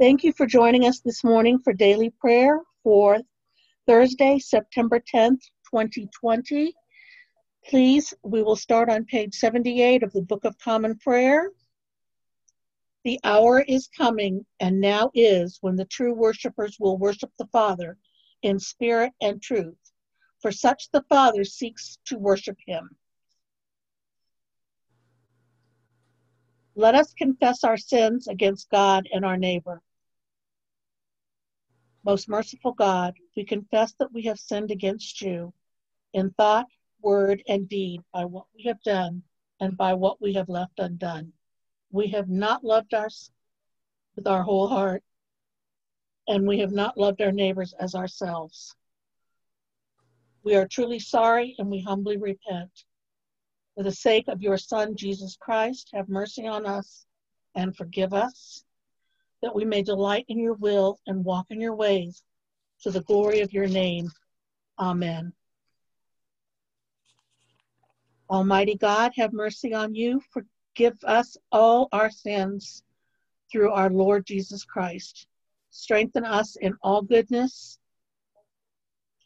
Thank you for joining us this morning for daily prayer for Thursday, September 10th, 2020. Please, we will start on page 78 of the Book of Common Prayer. The hour is coming, and now is, when the true worshipers will worship the Father in spirit and truth. For such the Father seeks to worship him. Let us confess our sins against God and our neighbor. Most merciful God, we confess that we have sinned against you in thought, word, and deed by what we have done and by what we have left undone. We have not loved us with our whole heart, and we have not loved our neighbors as ourselves. We are truly sorry and we humbly repent. For the sake of your Son, Jesus Christ, have mercy on us and forgive us, that we may delight in your will and walk in your ways to the glory of your name. Amen. Almighty God, have mercy on you. Forgive us all our sins through our Lord Jesus Christ. Strengthen us in all goodness,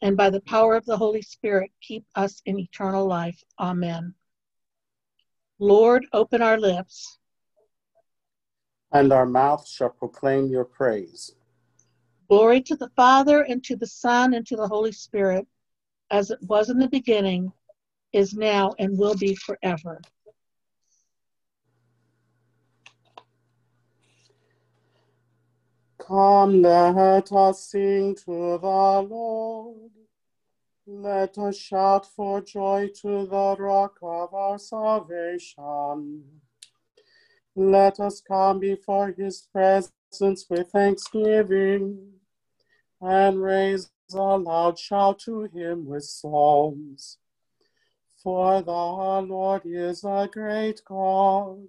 and by the power of the Holy Spirit, keep us in eternal life. Amen. Lord, open our lips. And our mouth shall proclaim your praise. Glory to the Father, and to the Son, and to the Holy Spirit, as it was in the beginning, is now, and will be forever. Come, let us sing to the Lord. Let us shout for joy to the rock of our salvation. Let us come before his presence with thanksgiving and raise a loud shout to him with psalms. For the Lord is a great God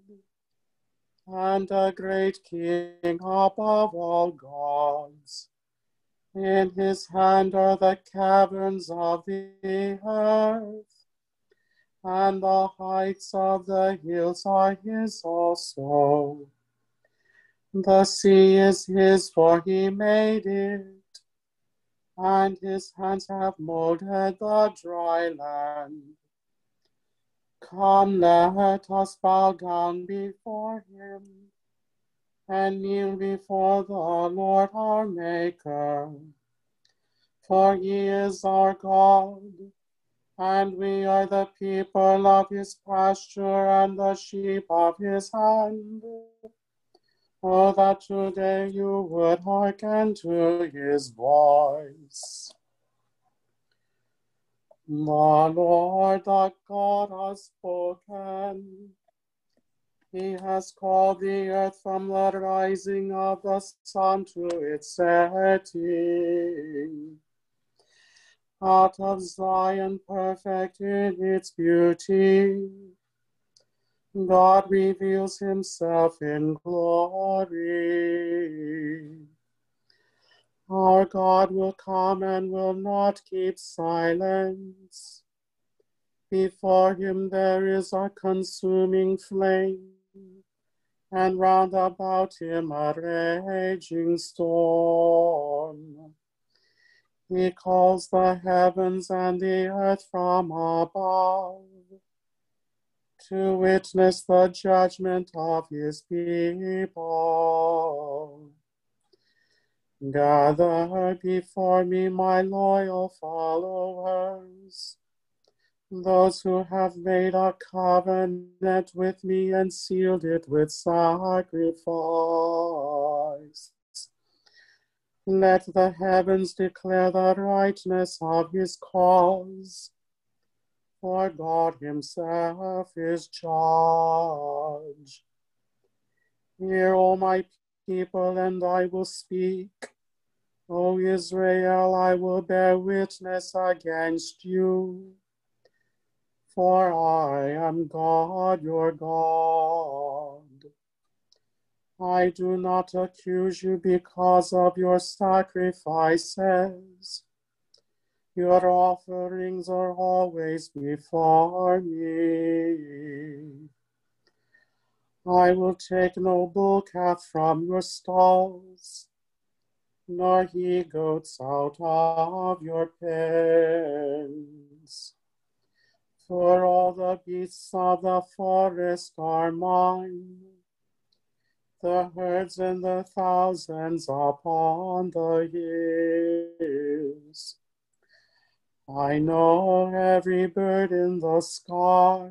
and a great King above all gods. In his hand are the caverns of the earth, and the heights of the hills are his also. The sea is his, for he made it, and his hands have molded the dry land. Come, let us bow down before him and kneel before the Lord our Maker. For he is our God, and we are the people of his pasture and the sheep of his hand. Oh, that today you would hearken to his voice. The Lord the God has spoken. He has called the earth from the rising of the sun to its setting. Out of Zion, perfect in its beauty, God reveals himself in glory. Our God will come and will not keep silence. Before him there is a consuming flame and round about him a raging storm. He calls the heavens and the earth from above to witness the judgment of his people. Gather before me my loyal followers those who have made a covenant with me and sealed it with sacrifice. Let the heavens declare the rightness of his cause, for God himself is judge. Hear, O my people, and I will speak. O Israel, I will bear witness against you for I am God your God. I do not accuse you because of your sacrifices. Your offerings are always before me. I will take no bull calf from your stalls, nor he goats out of your pens. For all the beasts of the forest are mine, the herds and the thousands upon the hills. I know every bird in the sky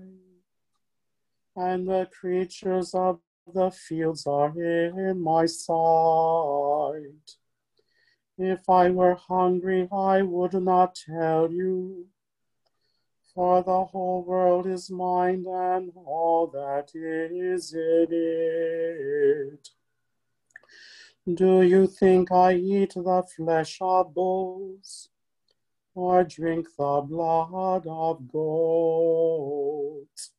and the creatures of the fields are in my sight. If I were hungry, I would not tell you, for the whole world is mine and all that is in it. Do you think I eat the flesh of bulls, or drink the blood of goats?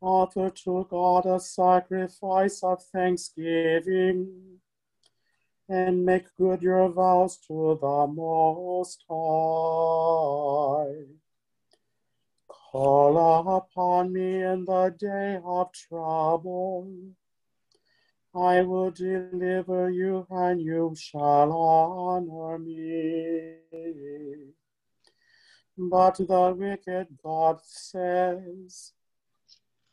offer to God a sacrifice of thanksgiving, and make good your vows to the Most High. Call upon me in the day of trouble. I will deliver you, and you shall honor me. But the wicked God says,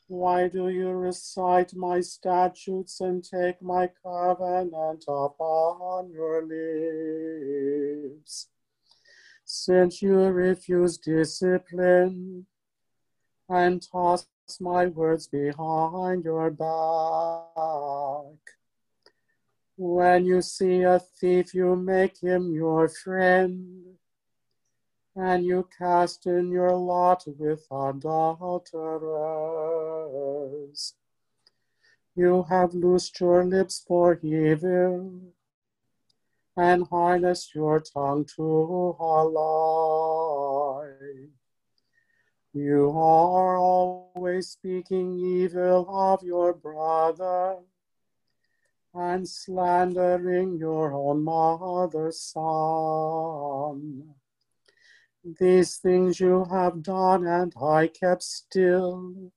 why do you recite my statutes and take my covenant upon your lips? Since you refuse discipline and toss my words behind your back. When you see a thief, you make him your friend and you cast in your lot with adulterers. You have loosed your lips for evil and harnessed your tongue to a lie. You are always speaking evil of your brother and slandering your own mother's son. These things you have done, and I kept still.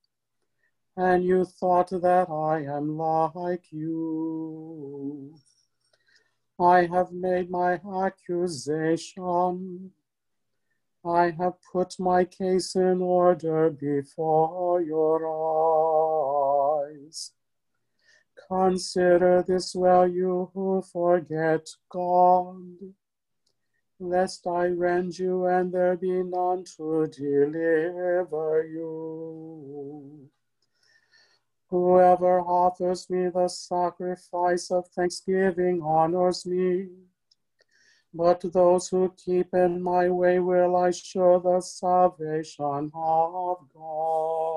And you thought that I am like you. I have made my accusation. I have put my case in order before your eyes. Consider this well, you who forget God lest I rend you and there be none to deliver you. Whoever offers me the sacrifice of thanksgiving honors me. But those who keep in my way will I show the salvation of God.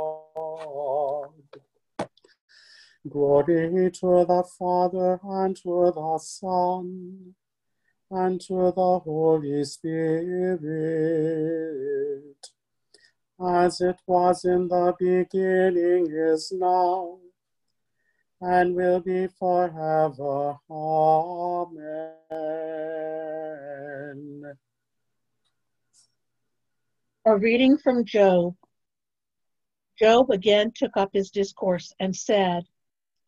Glory to the Father and to the Son and to the Holy Spirit, as it was in the beginning, is now, and will be forever. Amen. A reading from Job. Job again took up his discourse and said,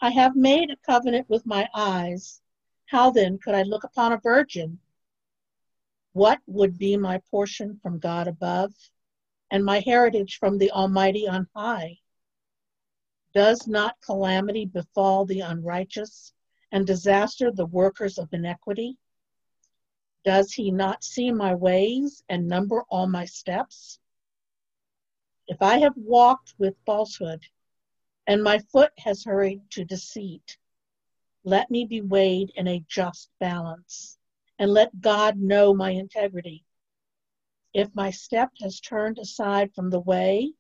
I have made a covenant with my eyes how then could I look upon a virgin? What would be my portion from God above, and my heritage from the Almighty on high? Does not calamity befall the unrighteous, and disaster the workers of iniquity? Does he not see my ways and number all my steps? If I have walked with falsehood, and my foot has hurried to deceit, let me be weighed in a just balance, and let God know my integrity. If my step has turned aside from the way,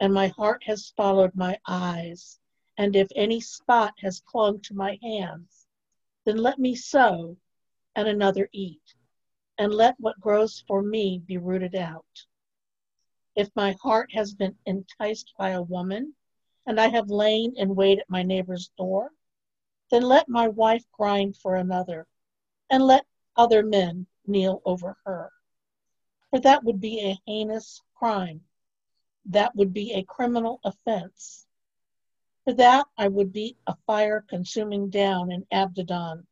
and my heart has followed my eyes, and if any spot has clung to my hands, then let me sow and another eat, and let what grows for me be rooted out. If my heart has been enticed by a woman, and I have lain in wait at my neighbor's door, then let my wife grind for another, and let other men kneel over her. For that would be a heinous crime. That would be a criminal offense. For that I would be a fire consuming down in Abaddon,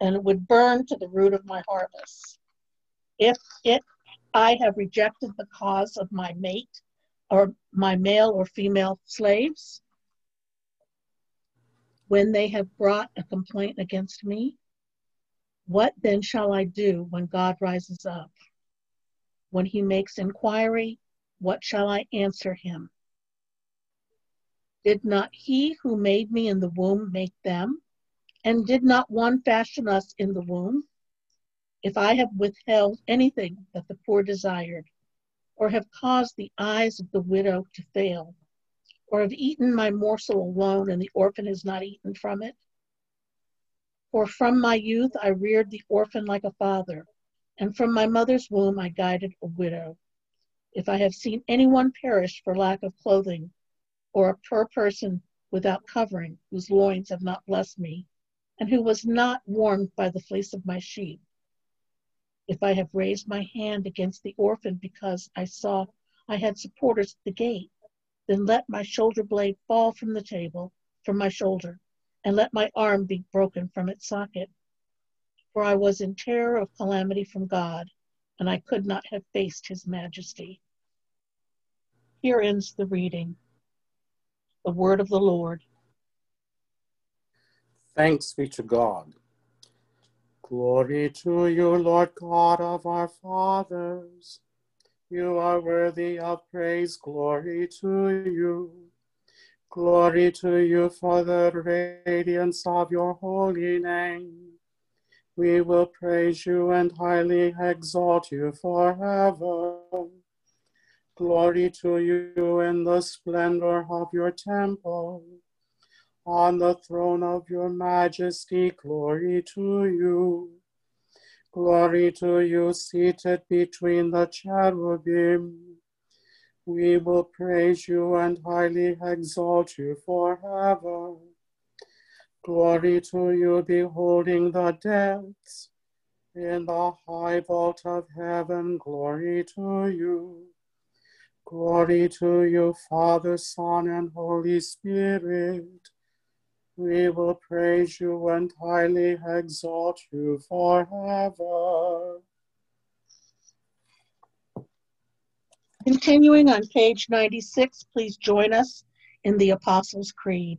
and it would burn to the root of my harvest. If it I have rejected the cause of my mate, or my male or female slaves, when they have brought a complaint against me, what then shall I do when God rises up? When he makes inquiry, what shall I answer him? Did not he who made me in the womb make them? And did not one fashion us in the womb? If I have withheld anything that the poor desired, or have caused the eyes of the widow to fail, or have eaten my morsel alone and the orphan has not eaten from it, for from my youth I reared the orphan like a father, and from my mother's womb I guided a widow. If I have seen anyone perish for lack of clothing, or a poor person without covering, whose loins have not blessed me, and who was not warmed by the fleece of my sheep, if I have raised my hand against the orphan because I saw I had supporters at the gate, then let my shoulder blade fall from the table, from my shoulder, and let my arm be broken from its socket. For I was in terror of calamity from God, and I could not have faced his majesty. Here ends the reading. The word of the Lord. Thanks be to God. Glory to you, Lord God of our fathers. You are worthy of praise. Glory to you. Glory to you for the radiance of your holy name. We will praise you and highly exalt you forever. Glory to you in the splendor of your temple. On the throne of your majesty, glory to you. Glory to you seated between the cherubim. We will praise you and highly exalt you forever. Glory to you, beholding the depths. In the high vault of heaven, glory to you. Glory to you, Father, Son, and Holy Spirit. We will praise you and highly exalt you forever. Continuing on page 96, please join us in the Apostles' Creed.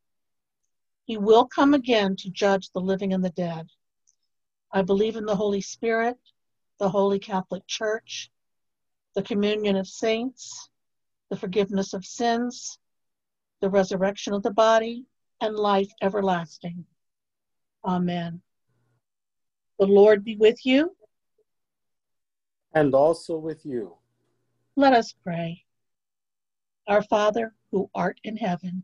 He will come again to judge the living and the dead. I believe in the Holy Spirit, the Holy Catholic Church, the communion of saints, the forgiveness of sins, the resurrection of the body, and life everlasting. Amen. The Lord be with you and also with you. Let us pray. Our Father, who art in heaven,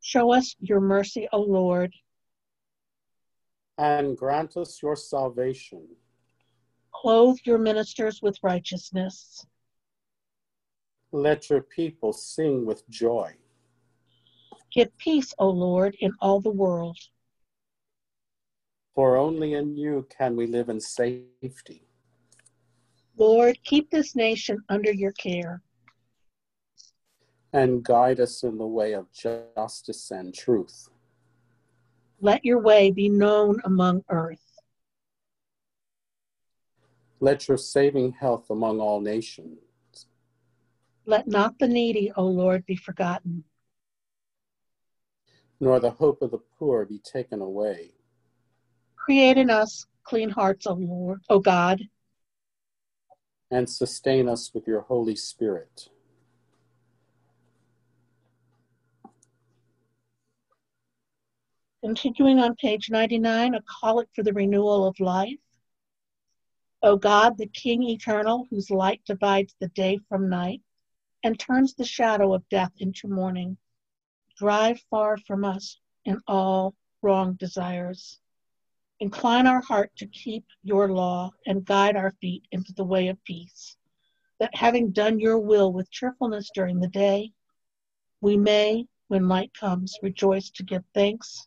Show us your mercy, O Lord. And grant us your salvation. Clothe your ministers with righteousness. Let your people sing with joy. Give peace, O Lord, in all the world for only in you can we live in safety. Lord, keep this nation under your care. And guide us in the way of justice and truth. Let your way be known among earth. Let your saving health among all nations. Let not the needy, O Lord, be forgotten. nor the hope of the poor be taken away. Create in us clean hearts, O Lord, O God, and sustain us with your Holy Spirit. Continuing on page 99, a collect for the renewal of life. O God, the King eternal, whose light divides the day from night and turns the shadow of death into morning, drive far from us in all wrong desires. Incline our heart to keep your law and guide our feet into the way of peace, that having done your will with cheerfulness during the day, we may, when light comes, rejoice to give thanks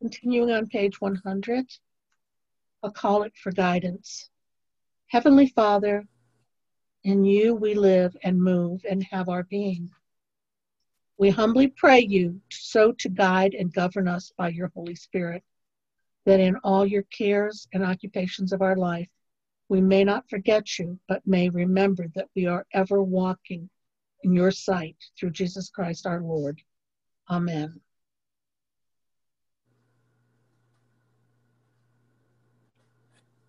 Continuing on page 100, a collect for guidance. Heavenly Father, in you we live and move and have our being. We humbly pray you so to guide and govern us by your Holy Spirit, that in all your cares and occupations of our life, we may not forget you, but may remember that we are ever walking in your sight through Jesus Christ our Lord. Amen.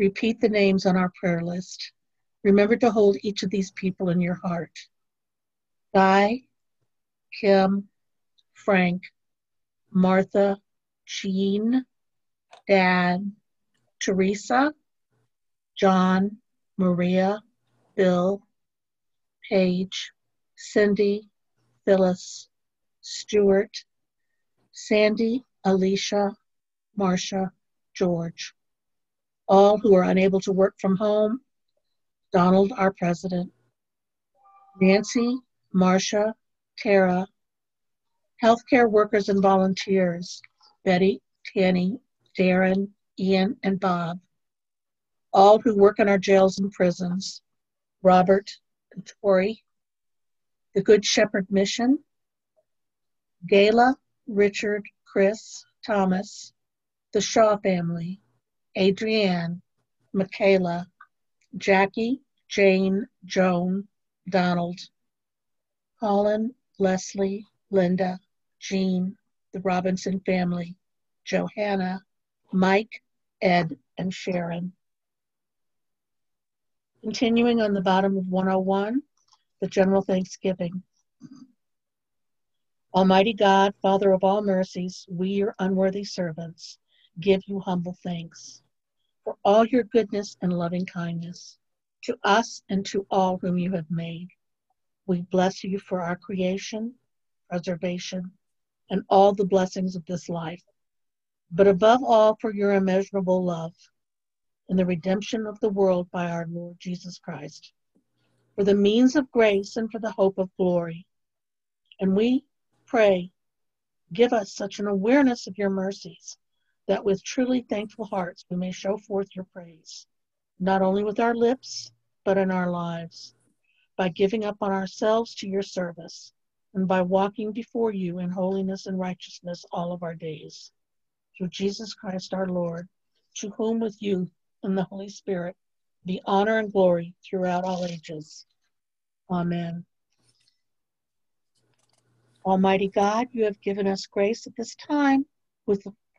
Repeat the names on our prayer list. Remember to hold each of these people in your heart. Guy, Kim, Frank, Martha, Jean, Dad, Teresa, John, Maria, Bill, Paige, Cindy, Phyllis, Stuart, Sandy, Alicia, Marcia, George all who are unable to work from home, Donald, our president, Nancy, Marsha, Tara, healthcare workers and volunteers, Betty, Tanny, Darren, Ian, and Bob, all who work in our jails and prisons, Robert and Tori, the Good Shepherd Mission, Gayla, Richard, Chris, Thomas, the Shaw family, Adrienne, Michaela, Jackie, Jane, Joan, Donald, Colin, Leslie, Linda, Jean, the Robinson family, Johanna, Mike, Ed, and Sharon. Continuing on the bottom of 101, the General Thanksgiving. Almighty God, Father of all mercies, we, your unworthy servants, give you humble thanks for all your goodness and loving kindness to us and to all whom you have made. We bless you for our creation, preservation, and all the blessings of this life, but above all for your immeasurable love and the redemption of the world by our Lord Jesus Christ, for the means of grace and for the hope of glory. And we pray, give us such an awareness of your mercies that with truly thankful hearts we may show forth your praise, not only with our lips, but in our lives, by giving up on ourselves to your service, and by walking before you in holiness and righteousness all of our days. Through Jesus Christ our Lord, to whom with you and the Holy Spirit be honor and glory throughout all ages. Amen. Almighty God, you have given us grace at this time with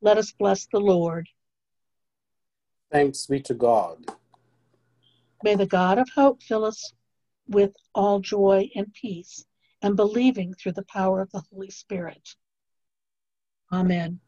Let us bless the Lord. Thanks be to God. May the God of hope fill us with all joy and peace and believing through the power of the Holy Spirit. Amen.